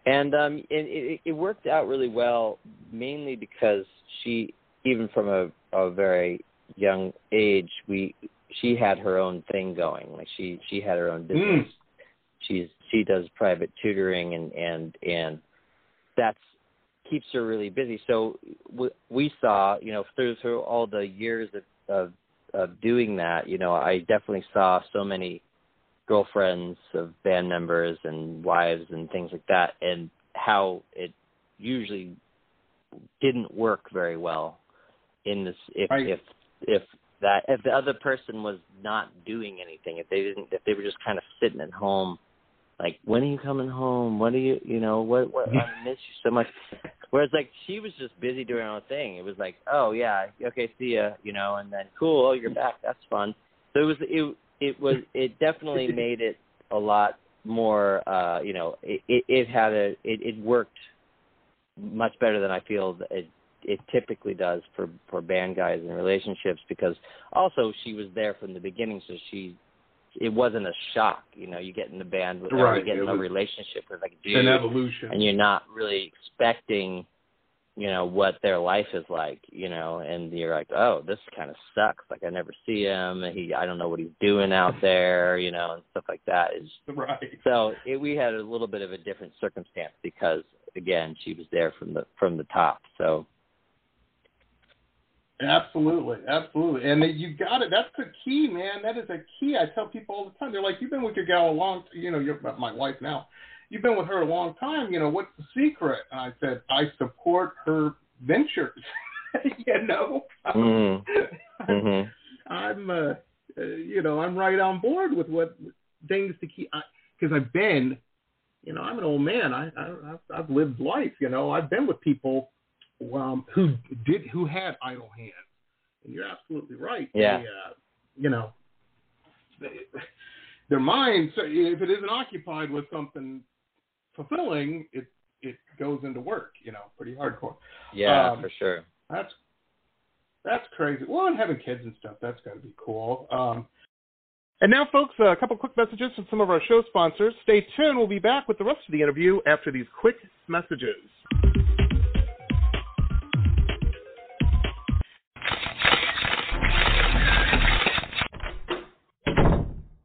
and um, it, it, it worked out really well, mainly because she, even from a, a very young age, we she had her own thing going. Like she she had her own business. She's she does private tutoring and and and that's keeps her really busy. So we, we saw, you know, through through all the years of, of of doing that, you know, I definitely saw so many girlfriends of band members and wives and things like that, and how it usually didn't work very well in this if Right. if if that if the other person was not doing anything, if they didn't if they were just kind of sitting at home like when are you coming home? What are you you know what what i miss you so much. Whereas like she was just busy doing her own thing. It was like oh yeah okay see ya you know and then cool oh you're back that's fun. So it was it it was it definitely made it a lot more uh you know it it, it had a it, it worked much better than i feel that it it typically does for for band guys in relationships because also she was there from the beginning so she it wasn't a shock you know you get in the band with Right, you get in a relationship with like a An evolution. and you're not really expecting you know what their life is like you know and you're like oh this kind of sucks like i never see him and he i don't know what he's doing out there you know and stuff like that is right. so it, we had a little bit of a different circumstance because again she was there from the from the top so Absolutely, absolutely, and you got it. That's the key, man. That is a key. I tell people all the time. They're like, "You've been with your gal a long, you know, you're my wife now. You've been with her a long time. You know, what's the secret?" And I said, "I support her ventures." you know, mm, mhm I'm, uh, uh, you know, I'm right on board with what things to keep. Because I've been, you know, I'm an old man. I, I I've, I've lived life. You know, I've been with people um, who did who had idle hands, and you're absolutely right. Yeah. They, uh, you know, they, their minds, if it isn't occupied with something fulfilling, it it goes into work. You know, pretty hardcore. yeah Um, for sure That's That's crazy. Well, and having kids and stuff, that's got to be cool. Um, and now, folks, a couple quick messages from some of our show sponsors. Stay tuned. We'll be back with the rest of the interview after these quick messages.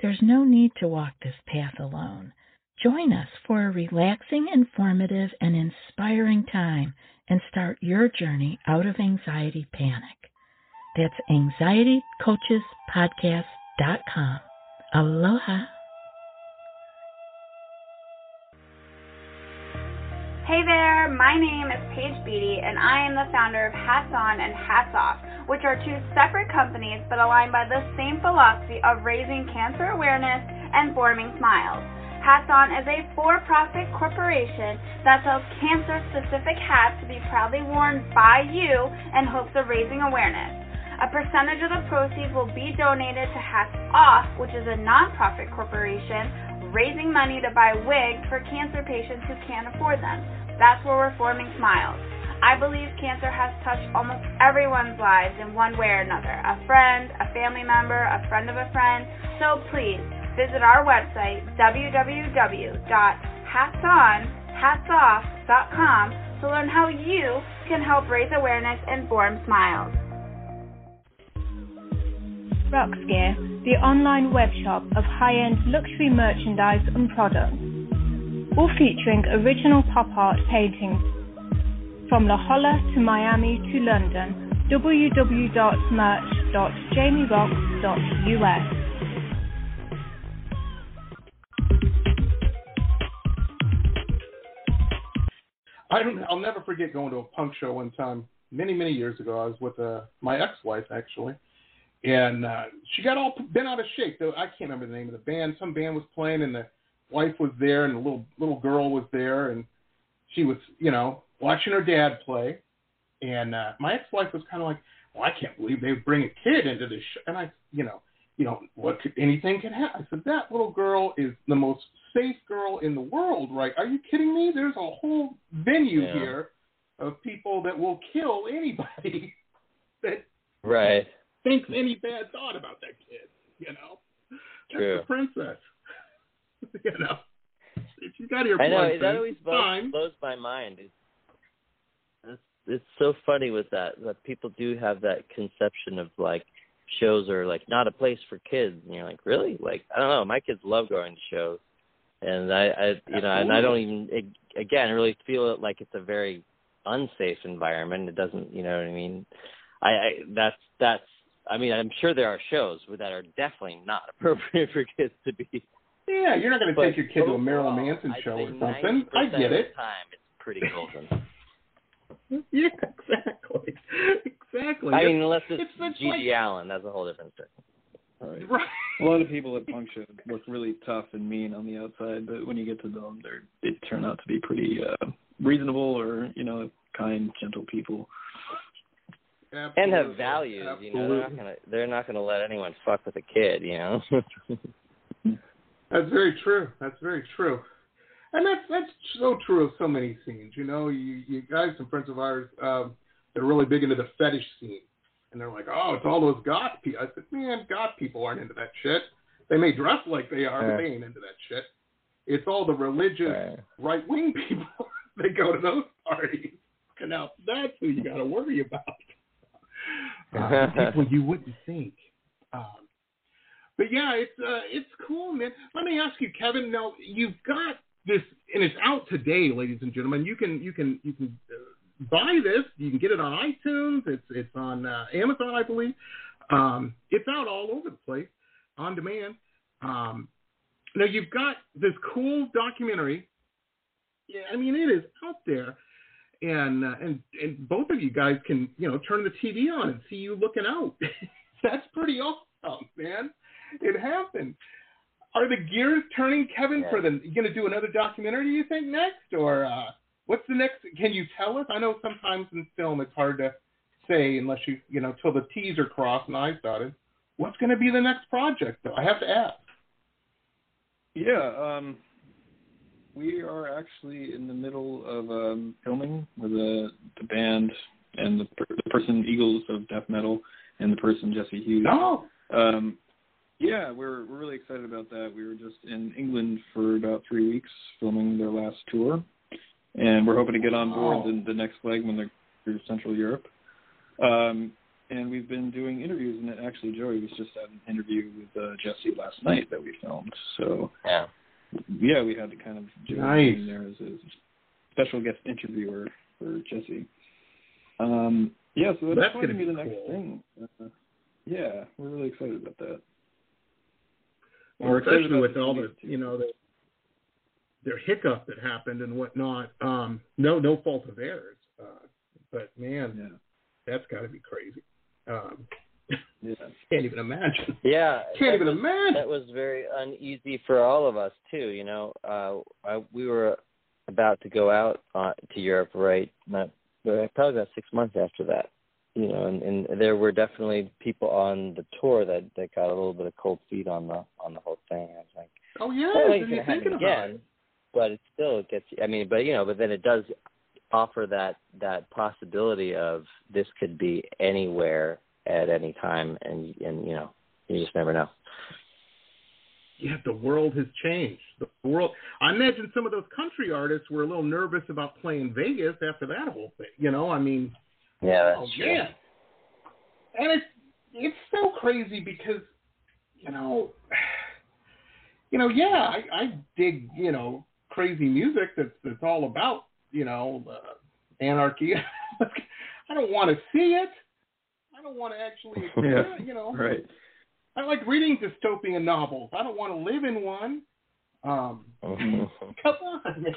there's no need to walk this path alone. Join us for a relaxing, informative, and inspiring time and start your journey out of anxiety panic. That's anxietycoachespodcast.com. Aloha. Hey there, my name is Paige Beatty, and I am the founder of Hats On and Hats Off, which are two separate companies but aligned by the same philosophy of raising cancer awareness and forming smiles. Hats On is a for profit corporation that sells cancer specific hats to be proudly worn by you in hopes of raising awareness. A percentage of the proceeds will be donated to Hats Off, which is a nonprofit corporation raising money to buy wigs for cancer patients who can't afford them. That's where we're forming Smiles. I believe cancer has touched almost everyone's lives in one way or another a friend, a family member, a friend of a friend. So please visit our website, www.hatsonhatsoff.com, to learn how you can help raise awareness and form smiles. Roxx Gear, the online webshop of high-end luxury merchandise and products, all featuring original pop art paintings from La Jolla to Miami to London. www.merch.jamieroxx.us I don't, I'll never forget going to a punk show one time many many years ago. I was with uh, my ex-wife actually, and uh, she got all bent out of shape. Though I can't remember the name of the band. Some band was playing, and the wife was there, and the little little girl was there, and she was you know watching her dad play. And uh, my ex-wife was kind of like, "Well, I can't believe they bring a kid into this." Show. And I, you know, you know, what could anything can happen? I said that little girl is the most safe girl in the world, right? Are you kidding me? There's a whole venue Yeah. here of people that will kill anybody that Right. thinks any bad thought about that kid. You know, that's True. the princess. you know. if you got your I know that always blows, blows my mind. It's, it's so funny with that that people do have that conception of like shows are like not a place for kids, and you're like, really? Like I don't know. My kids love going to shows, and I, I you know, and I don't even again really feel it like it's a very unsafe environment. It doesn't, you know what I mean? I, I that's that's. I mean, I'm sure there are shows that are definitely not appropriate for kids to be. Yeah, you're not going to take your kid to a Marilyn Manson show or something. I get it. Time, it's pretty golden. Yeah, exactly. Exactly. I It's- mean, unless it's, it's, it's GG like, Allin, that's a whole different story. Right. right. A lot of people at punk shows look really tough and mean on the outside, but when you get to them, they're they turn out to be pretty uh, reasonable or you know kind, gentle people. Absolutely. And have values, you know. They're not gonna they're not gonna let anyone fuck with a kid, you know. That's very true. That's very true. And that's that's so true of so many scenes. You know, you you guys, some friends of ours, um, they're really big into the fetish scene, and they're like, oh, it's all those goth people. I said, man, goth people aren't into that shit. They may dress like they are, but they ain't into that shit. It's all the religious Right. right wing people that go to those parties. And now that's who you got to worry about. Uh, people you wouldn't think. Um, but yeah, it's uh, it's cool, man. Let me ask you, Kevin. Now you've got this, and it's out today, ladies and gentlemen. You can you can you can uh, buy this. You can get it on iTunes. It's it's on uh, Amazon, I believe. Um, it's out all over the place on demand. Um, now you've got this cool documentary. Yeah, I mean it is out there, and uh, and and both of you guys can you know turn the TV on and see you looking out. That's pretty awesome, man. It happened. Are the gears turning, Kevin? For the you going to do another documentary? Do you think next, or uh, what's the next? Can you tell us? I know sometimes in film it's hard to say unless you you know till the T's are crossed and I's dotted. What's going to be the next project? Though I have to ask. Yeah, um, we are actually in the middle of um, filming with the the band and the, per- the person Eagles of Death Metal and the person Jesse Hughes. No. Um, yeah, we're we're really excited about that. We were just in England for about three weeks filming their last tour, and we're hoping to get on board the, the next leg when they're through Central Europe. Um, and we've been doing interviews, and actually Joey was just at an interview with uh, Jesse last night that we filmed. So yeah, yeah, we had to kind of Joey Nice. there as a special guest interviewer for Jesse. Um, yeah, so that's, That's going to be be the next thing. Uh, yeah, we're really excited about that. Or especially with all the you know the their hiccup that happened and whatnot. Um, no, no fault of theirs. Uh, but man, Yeah. that's got to be crazy. Um, Yeah. can't even imagine. Yeah, Can't even imagine. That was very uneasy for all of us too. You know, uh, I, we were about to go out uh, to Europe, right? Not probably about six months after that. You know, and, and there were definitely people on the tour that that got a little bit of cold feet on the on the whole thing. I was like, Oh yeah, well, what it's you gonna happen thinking about? again, but it still gets. I mean, but you know, but then it does offer that that possibility of this could be anywhere at any time, and and you know, you just never know. Yeah, the world has changed. The world. I imagine some of those country artists were a little nervous about playing Vegas after that whole thing. You know, I mean, Yeah, that's oh true. man, and it's it's so crazy because you know, you know, yeah, I, I dig you know crazy music that's that's all about you know uh, anarchy. I don't want to see it. I don't want to actually, Yeah. you know. Right. I like reading dystopian novels. I don't want to live in one. Um, come on, man.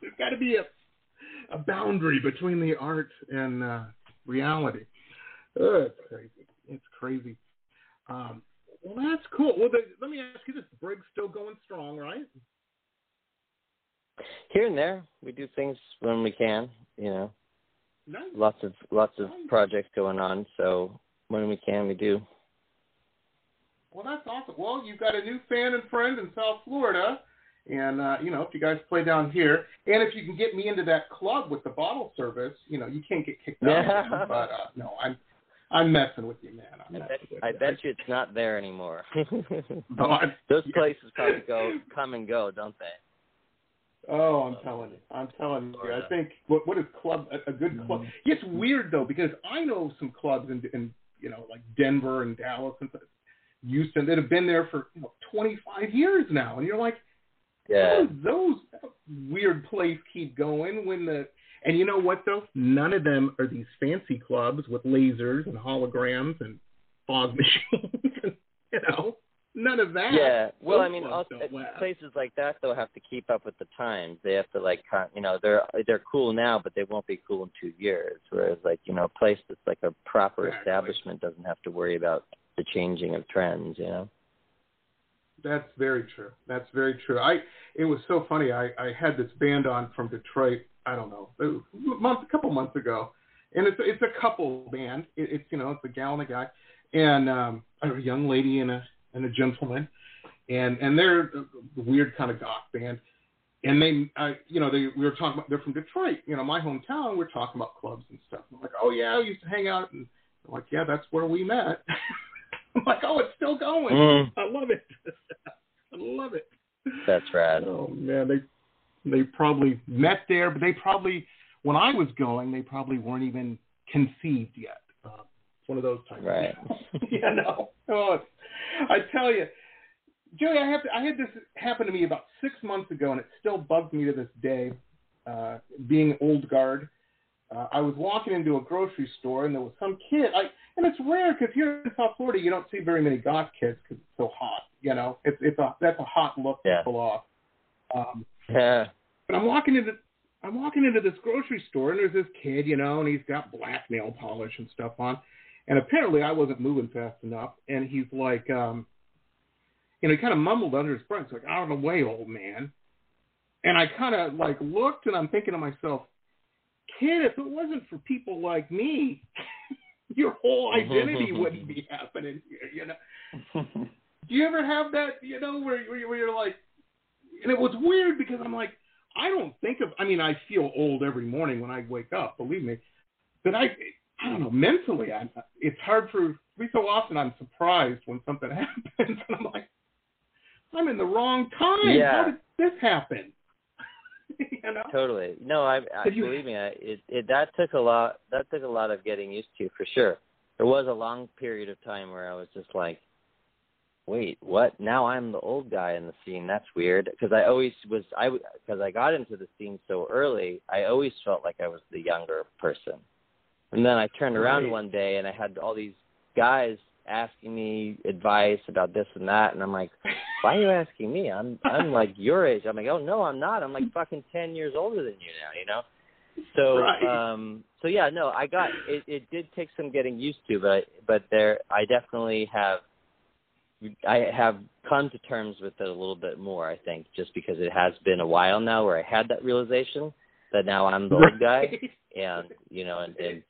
There's got to be a a boundary between the art and uh, reality. Oh, it's crazy. It's crazy. Um, well, that's cool. Well, the, let me ask you this: the Briggs still going strong, right? Here and there, we do things when we can. You know, Nice. lots of lots of projects going on. So when we can, we do. Well, that's awesome. Well, you've got a new fan and friend in South Florida, and uh, you know if you guys play down here, and if you can get me into that club with the bottle service, you know you can't get kicked out. Yeah. again. But uh, no, I'm I'm messing with you, man. I'm I messing bet, with I you. bet you it's not there anymore. No, I'm- Those places probably go come and go, don't they? Oh, I'm telling you, I'm telling you. I think what what is club a, a good club? It's weird though because I know some clubs in, in you know like Denver and Dallas and Houston that have been there for you know 25 years now, and you're like, Yeah. those weird place keep going when the and you know what though? None of them are these fancy clubs with lasers and holograms and fog machines. and, you know, none of that. Yeah. Well, Those I mean, also, places like that though have to keep up with the times. They have to like, you know, they're they're cool now, but they won't be cool in two years. Whereas, like, you know, a place that's like a proper Exactly. establishment doesn't have to worry about the changing of trends. You know. That's very true. That's very true. I it was so funny. I I had this band on from Detroit. I don't know, a month, a couple months ago, and it's it's a couple band. It, it's you know it's a gal and a guy, and um, a young lady and a and a gentleman, and and they're a weird kind of goth band. And they, I, you know, they we were talking about they're from Detroit, you know, my hometown. We're talking about clubs and stuff. I'm like, oh yeah, I used to hang out, and I'm like, yeah, that's where we met. I'm like, oh, it's still going. Mm. I love it. I love it. That's rad. Oh man, they they probably met there, but they probably when I was going, they probably weren't even conceived yet. Uh, it's one of those times. Right. yeah, no. Oh, I tell you, Joey, I have to, I had this happen to me about six months ago, and it still bugs me to this day. Uh, being old guard, uh, I was walking into a grocery store, and there was some kid. I and it's rare because here in South Florida, you don't see very many goth kids because it's so hot. You know, it's it's a that's a hot look Yeah. to pull off. Um, Yeah. but I'm walking into I'm walking into this grocery store and there's this kid, you know, and he's got black nail polish and stuff on. And apparently I wasn't moving fast enough and he's like um you know, he kind of mumbled under his breath, like, out of the way, old man. And I kind of like looked and I'm thinking to myself, kid, if it wasn't for people like me, your whole mm-hmm, identity mm-hmm, wouldn't mm-hmm. be happening here, you know. Do you ever have that, you know, where, where, where you're like, and it was weird because I'm like, I don't think of, I mean, I feel old every morning when I wake up, believe me, but I, I don't know, mentally, I, it's hard for me so often I'm surprised when something happens and I'm like, I'm in the wrong time. Yeah. How did this happen? you know? Totally. No, I, I you- believe me. I, it, it that took a lot. That took a lot of getting used to for sure. There was a long period of time where I was just like, "Wait, what? Now I'm the old guy in the scene. That's weird." Because I always was. I because I got into the scene so early. I always felt like I was the younger person. And then I turned around Right. one day and I had all these guys asking me advice about this and that, and I'm like, why are you asking me? I'm I'm like your age. I'm like, oh no, I'm not. I'm like fucking ten years older than you now, you know. So Right. um so yeah, no, I got it. It did take some getting used to, but but there, I definitely have. I have come to terms with it a little bit more. I think just because it has been a while now where I had that realization that now I'm the old guy, and you know, and, and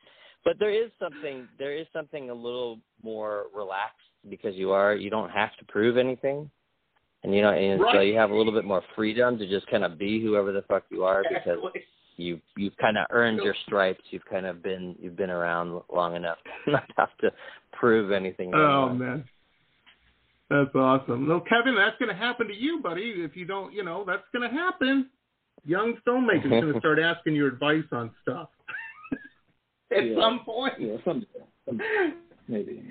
but there is something there is something a little more relaxed because you are you don't have to prove anything, and you know, and so you have a little bit more freedom to just kind of be whoever the fuck you are because Exactly. you you've kind of earned your stripes. You've kind of been you've been around long enough to not have to prove anything. Oh anymore. man, that's awesome. Well, Kevin, that's going to happen to you, buddy. If you don't, you know, that's going to happen. Young filmmakers going to start asking your advice on stuff at Yeah. some point. Yeah, someday. someday. Maybe.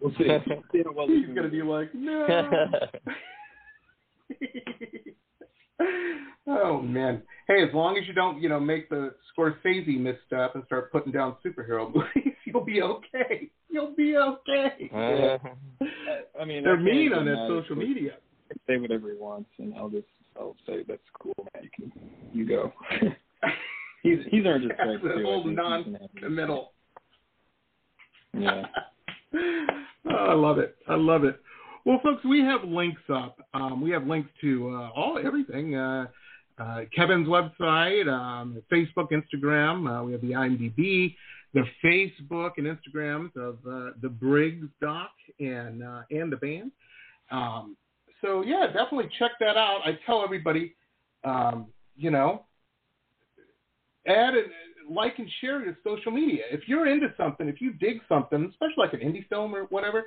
We'll see. See how well He's going to be like, no. Oh man. Hey, as long as you don't, you know, make the Scorsese misstep and start putting down superhero movies, you'll be okay. You'll be okay. Uh, I mean, They're I mean on that social media. Say whatever he wants, and I'll just I'll say that's cool, man. You can you go. he's he's earned his the too. I whole think he's non gonna have the middle. Yeah. oh, I love it. I love it. Well, folks, we have links up. Um, we have links to uh, all everything. Uh, uh, Kevin's website, um, Facebook, Instagram. Uh, we have the IMDb, the Facebook and Instagrams of uh, the Briggs doc and uh, and the band. Um, so yeah, definitely check that out. I tell everybody, um, you know, add and like and share your social media. If you're into something, if you dig something, especially like an indie film or whatever,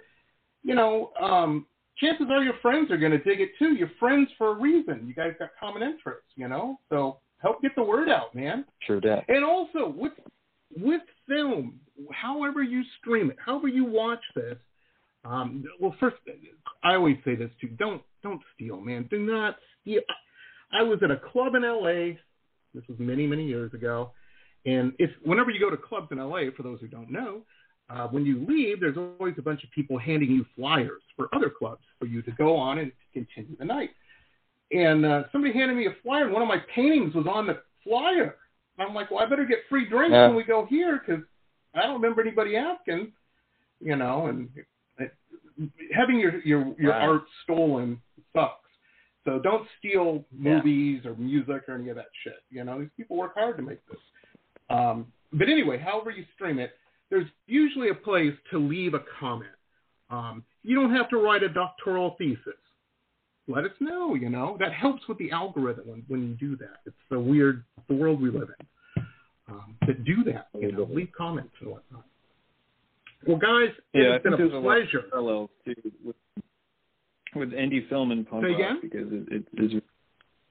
you know, um, chances are your friends are going to dig it too. You're friends for a reason. You guys got common interests, you know. So help get the word out, man. True that. And also with with film, however you stream it, however you watch this. Um, well, first, I always say this too: don't don't steal, man. Do not steal. I was at a club in L.A. This was many many years ago, and if whenever you go to clubs in L.A., for those who don't know, uh, when you leave, there's always a bunch of people handing you flyers for other clubs for you to go on and continue the night. And uh, somebody handed me a flyer, and one of my paintings was on the flyer. I'm like, well, I better get free drinks Yeah. when we go here because I don't remember anybody asking, you know. And it, having your your your Wow. art stolen sucks. So don't steal movies or music or any of that shit. You know, these people work hard to make this. Um, but anyway, however you stream it, there's usually a place to leave a comment. Um, you don't have to write a doctoral thesis. Let us know, you know. That helps with the algorithm when, when you do that. It's the weird, the world we live in. Um, that do that, you know, leave comments and whatnot. Well, guys, Yeah, it's been a there's a pleasure. parallels too with, with indie film and punk Say rock again? because it, it is.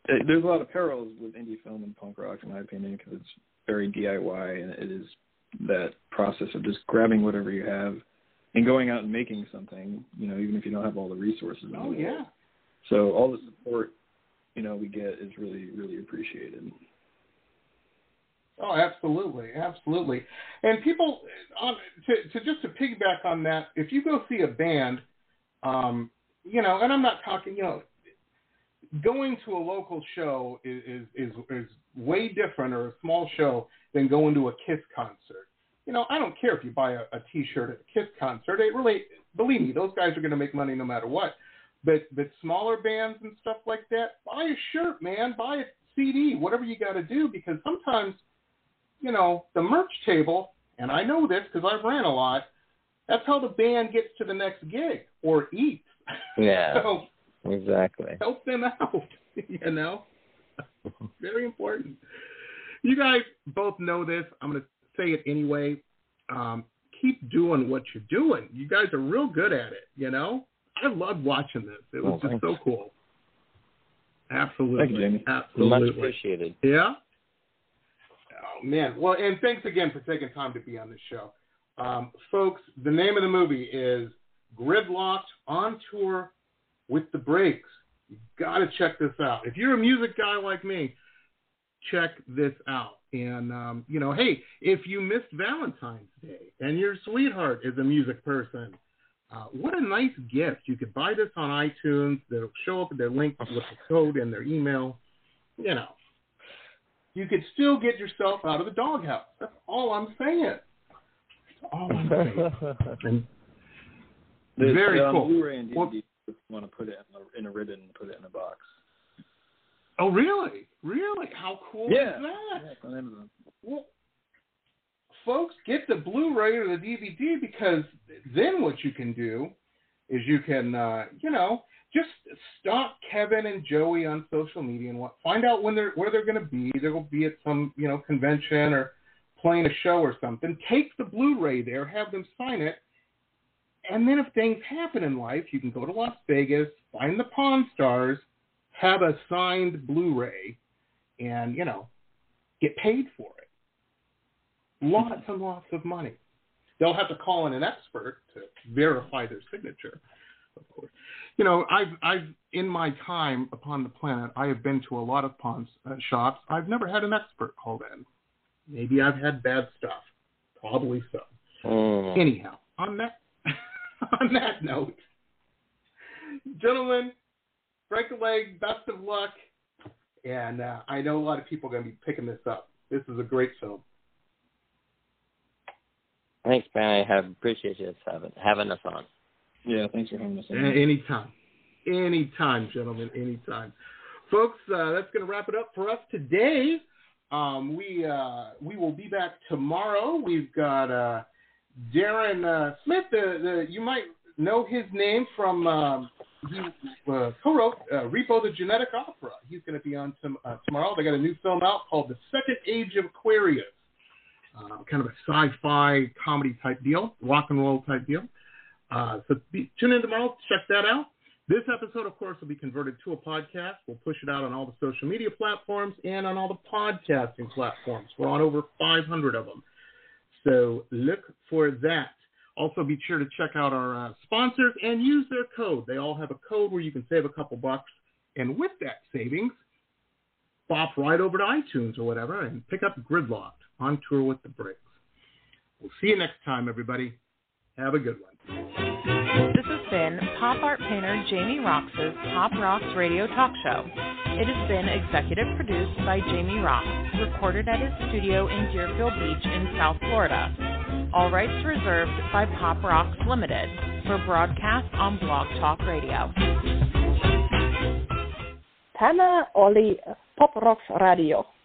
It, there's a lot of parallels with indie film and punk rock, in my opinion, because it's very DIY and it is that process of just grabbing whatever you have and going out and making something. You know, even if you don't have all the resources. the Oh, yeah. So all the support you know we get is really really appreciated. Oh, absolutely, absolutely. And people, on, to, to just to piggyback on that, if you go see a band, um, you know, and I'm not talking, you know, going to a local show is, is is is way different or a small show than going to a Kiss concert. You know, I don't care if you buy a, a T-shirt at a Kiss concert. It really, believe me, those guys are going to make money no matter what. But but smaller bands and stuff like that, buy a shirt, man. Buy a CD, whatever you got to do, because sometimes you know, the merch table, and I know this because I've ran a lot, that's how the band gets to the next gig or eats. Yeah. so Exactly. help them out, you know? Very important. You guys both know this. I'm going to say it anyway. Um, keep doing what you're doing. You guys are real good at it, you know? I loved watching this. It was Oh, just so cool. Absolutely. Thank you, Jamie. Absolutely. Much appreciated. Yeah. Oh man. Well, and thanks again for taking time to be on this show, um, folks. The name of the movie is Gridlocked on Tour with the Briggs. You got to check this out. If you're a music guy like me, check this out. And um, you know, hey, if you missed Valentine's Day and your sweetheart is a music person, uh, what a nice gift! You could buy this on iTunes. They'll show up. They're linked with the code in their email. You know, you could still get yourself out of the doghouse. That's all I'm saying. That's all I'm saying. And There's, Very um, cool. Blu-ray and DVD. If you want to put it in a, in a ribbon and put it in a box. oh, really? Really? How cool Yeah. is that? Yeah, on Amazon. Well, folks, get the Blu-ray or the DVD because then what you can do is you can, uh, you know, just stalk Kevin and Joey on social media and what find out when they're where they're going to be. They will be at some, you know, convention or playing a show or something. Take the Blu-ray there, have them sign it, and then if things happen in life, you can go to Las Vegas, find the Pawn Stars, have a signed Blu-ray, and you know, get paid for it. Lots and lots of money. They'll have to call in an expert to verify their signature, of course. You know, I've, I've in my time upon the planet, I have been to a lot of pawn uh, shops. I've never had an expert called in. Maybe I've had bad stuff. Probably so. Mm. Anyhow, on that on that note, gentlemen, break a leg, best of luck, and uh, I know a lot of people are going to be picking this up. This is a great film. Thanks, man. I have appreciate you having having us on. Yeah, thanks for having us. A- on. Anytime, anytime, gentlemen, anytime, folks. Uh, that's going to wrap it up for us today. Um, we uh, we will be back tomorrow. We've got uh, Darren uh, Smith. The, the you might know his name from um, he uh, co-wrote uh, Repo the Genetic Opera. He's going to be on tom- uh, tomorrow. They got a new film out called The Second Age of Aquarius. Uh, kind of a sci-fi comedy type deal, rock and roll type deal. Uh, so be, tune in tomorrow. Check that out. This episode, of course, will be converted to a podcast. We'll push it out on all the social media platforms and on all the podcasting platforms. We're on over 500 of them. So look for that. Also, be sure to check out our uh, sponsors and use their code. They all have a code where you can save a couple bucks. And with that savings, bop right over to iTunes or whatever and pick up Gridlocked on tour with the Briggs. We'll see you next time, everybody. Have a good one This has been pop art painter Jamie Roxx's Pop Rocks Radio Talk Show. It has been executive produced by Jamie Roxx, recorded at his studio in Deerfield Beach in South Florida. All rights reserved by Pop Rocks Limited for broadcast on Blog Talk Radio. Tana Oli, Pop Roxx Radio.